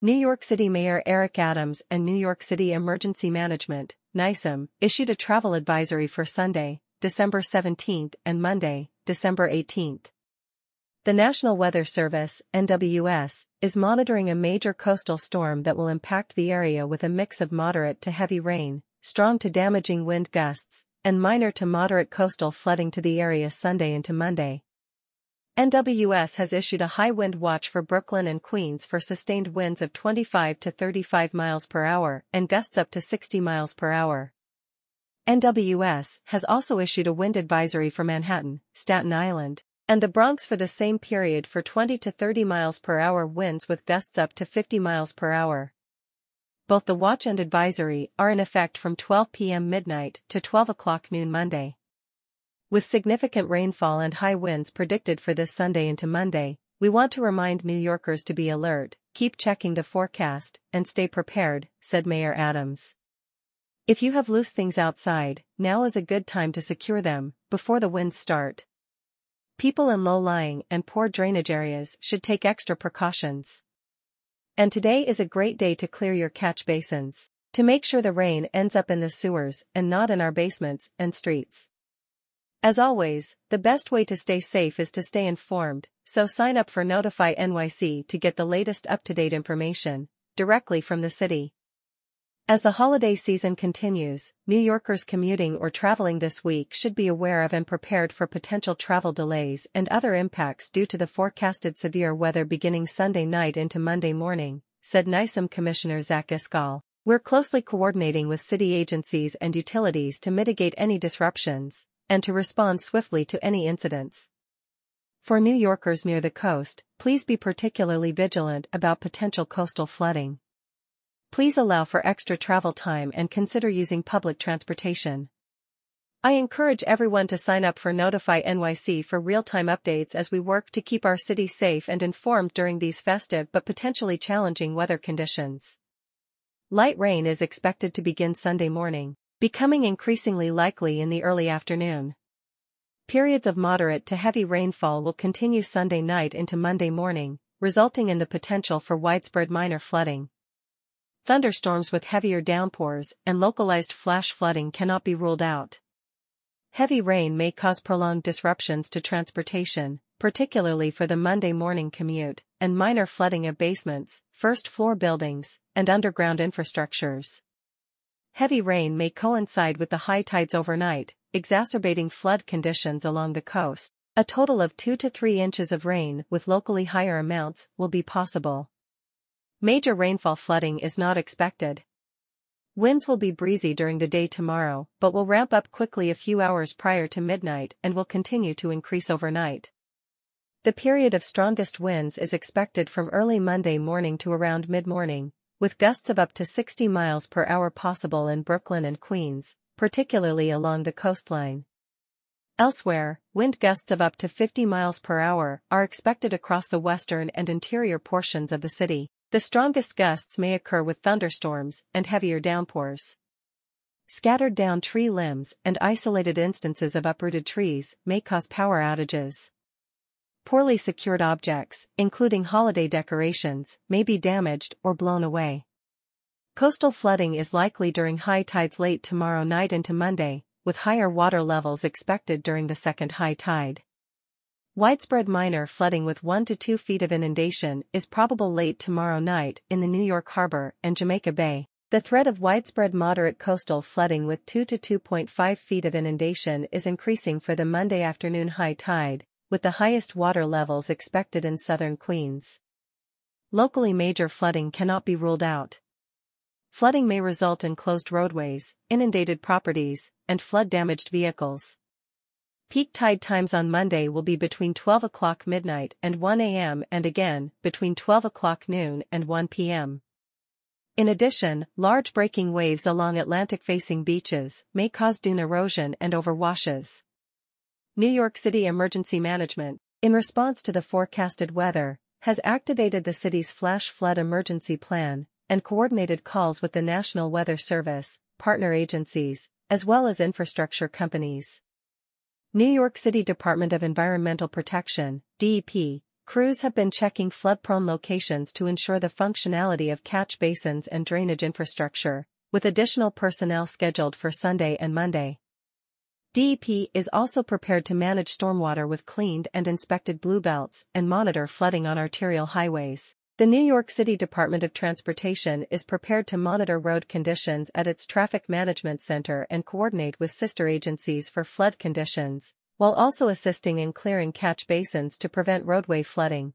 New York City Mayor Eric Adams and New York City Emergency Management, NYCEM, issued a travel advisory for Sunday, December 17 and Monday, December 18. The National Weather Service, NWS, is monitoring a major coastal storm that will impact the area with a mix of moderate to heavy rain, strong to damaging wind gusts, and minor to moderate coastal flooding to the area Sunday into Monday. NWS has issued a high wind watch for Brooklyn and Queens for sustained winds of 25 to 35 miles per hour and gusts up to 60 miles per hour. NWS has also issued a wind advisory for Manhattan, Staten Island, and the Bronx for the same period for 20 to 30 miles per hour winds with gusts up to 50 miles per hour. Both the watch and advisory are in effect from 12 p.m. midnight to 12 o'clock noon Monday. With significant rainfall and high winds predicted for this Sunday into Monday, we want to remind New Yorkers to be alert, keep checking the forecast, and stay prepared, said Mayor Adams. If you have loose things outside, now is a good time to secure them, before the winds start. People in low-lying and poor drainage areas should take extra precautions. And today is a great day to clear your catch basins, to make sure the rain ends up in the sewers and not in our basements and streets. As always, the best way to stay safe is to stay informed, so sign up for Notify NYC to get the latest up-to-date information, directly from the city. As the holiday season continues, New Yorkers commuting or traveling this week should be aware of and prepared for potential travel delays and other impacts due to the forecasted severe weather beginning Sunday night into Monday morning, said NYCEM Commissioner Zach Iscol. We're closely coordinating with city agencies and utilities to mitigate any disruptions, and to respond swiftly to any incidents. For New Yorkers near the coast, please be particularly vigilant about potential coastal flooding. Please allow for extra travel time and consider using public transportation. I encourage everyone to sign up for Notify NYC for real-time updates as we work to keep our city safe and informed during these festive but potentially challenging weather conditions. Light rain is expected to begin Sunday morning becoming increasingly likely in the early afternoon. Periods of moderate to heavy rainfall will continue Sunday night into Monday morning, resulting in the potential for widespread minor flooding. Thunderstorms with heavier downpours and localized flash flooding cannot be ruled out. Heavy rain may cause prolonged disruptions to transportation, particularly for the Monday morning commute, and minor flooding of basements, first-floor buildings, and underground infrastructures. Heavy rain may coincide with the high tides overnight, exacerbating flood conditions along the coast. A total of 2 to 3 inches of rain with locally higher amounts will be possible. Major rainfall flooding is not expected. Winds will be breezy during the day tomorrow, but will ramp up quickly a few hours prior to midnight and will continue to increase overnight. The period of strongest winds is expected from early Monday morning to around mid-morning, with gusts of up to 60 miles per hour possible in Brooklyn and Queens, particularly along the coastline. Elsewhere, wind gusts of up to 50 miles per hour are expected across the western and interior portions of the city. The strongest gusts may occur with thunderstorms and heavier downpours. Scattered down tree limbs and isolated instances of uprooted trees may cause power outages. Poorly secured objects, including holiday decorations, may be damaged or blown away. Coastal flooding is likely during high tides late tomorrow night into Monday, with higher water levels expected during the second high tide. Widespread minor flooding with 1 to 2 feet of inundation is probable late tomorrow night in the New York Harbor and Jamaica Bay. The threat of widespread moderate coastal flooding with 2 to 2.5 feet of inundation is increasing for the Monday afternoon high tide, with the highest water levels expected in southern Queens. Locally major flooding cannot be ruled out. Flooding may result in closed roadways, inundated properties, and flood-damaged vehicles. Peak tide times on Monday will be between 12 o'clock midnight and 1 a.m. and again, between 12 o'clock noon and 1 p.m. In addition, large breaking waves along Atlantic-facing beaches may cause dune erosion and overwashes. New York City Emergency Management, in response to the forecasted weather, has activated the city's flash flood emergency plan and coordinated calls with the National Weather Service, partner agencies, as well as infrastructure companies. New York City Department of Environmental Protection, DEP, Crews have been checking flood-prone locations to ensure the functionality of catch basins and drainage infrastructure, with additional personnel scheduled for Sunday and Monday. DEP is also prepared to manage stormwater with cleaned and inspected blue belts and monitor flooding on arterial highways. The New York City Department of Transportation is prepared to monitor road conditions at its Traffic Management Center and coordinate with sister agencies for flood conditions, while also assisting in clearing catch basins to prevent roadway flooding.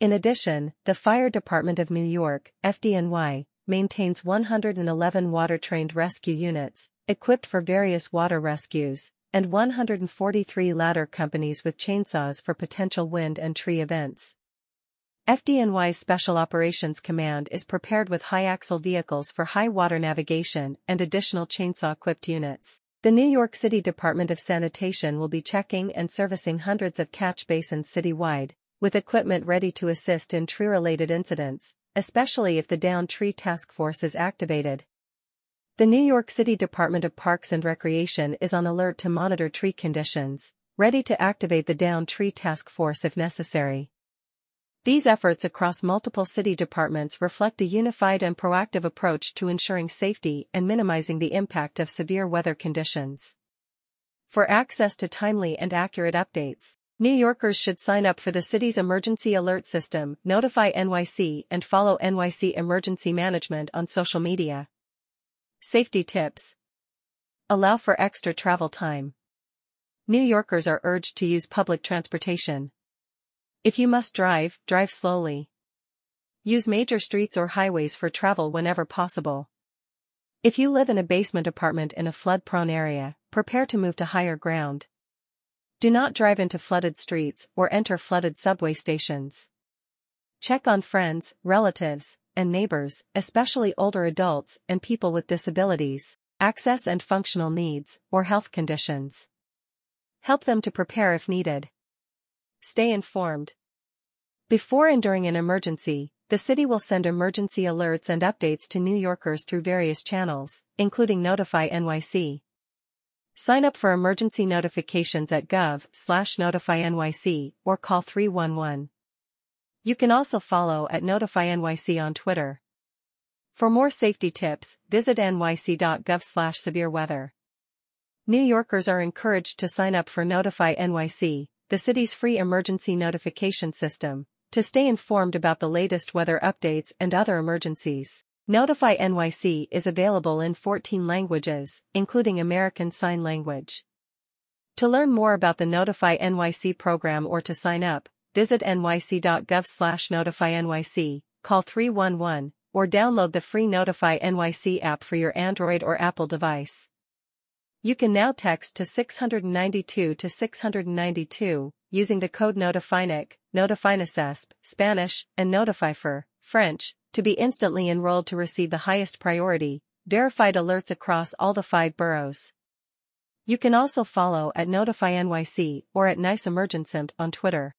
In addition, the Fire Department of New York, FDNY, maintains 111 water-trained rescue units, equipped for various water rescues, and 143 ladder companies with chainsaws for potential wind and tree events. FDNY's Special Operations Command is prepared with high-axle vehicles for high-water navigation and additional chainsaw-equipped units. The New York City Department of Sanitation will be checking and servicing hundreds of catch basins citywide, with equipment ready to assist in tree-related incidents, especially if the down tree task force is activated. The New York City Department of Parks and Recreation is on alert to monitor tree conditions, ready to activate the Down tree task force if necessary. These efforts across multiple city departments reflect a unified and proactive approach to ensuring safety and minimizing the impact of severe weather conditions. For access to timely and accurate updates, New Yorkers should sign up for the city's emergency alert system, notify NYC and follow NYC Emergency Management on social media. Safety tips. Allow for extra travel time. New Yorkers are urged to use public transportation. If you must drive, drive slowly. Use major streets or highways for travel whenever possible. If you live in a basement apartment in a flood-prone area, prepare to move to higher ground. Do not drive into flooded streets or enter flooded subway stations. Check on friends, relatives, and neighbors, especially older adults and people with disabilities, access and functional needs, or health conditions. Help them to prepare if needed. Stay informed. Before and during an emergency, the city will send emergency alerts and updates to New Yorkers through various channels, including Notify NYC. Sign up for emergency notifications at gov slash notify NYC or call 311. You can also follow at Notify NYC on Twitter. For more safety tips, visit nyc.gov slash. New Yorkers are encouraged to sign up for Notify NYC, the city's free emergency notification system, to stay informed about the latest weather updates and other emergencies. Notify NYC is available in 14 languages, including American Sign Language. To learn more about the Notify NYC program or to sign up, visit nyc.gov slash notifynyc, call 311, or download the free Notify NYC app for your Android or Apple device. You can now text to 692 to 692, using the code NOTIFYNYC, NOTIFYNACESP, Spanish, and Notify for French, to be instantly enrolled to receive the highest priority, verified alerts across all the five boroughs. You can also follow at NotifyNYC or at Nice Emergencent on Twitter.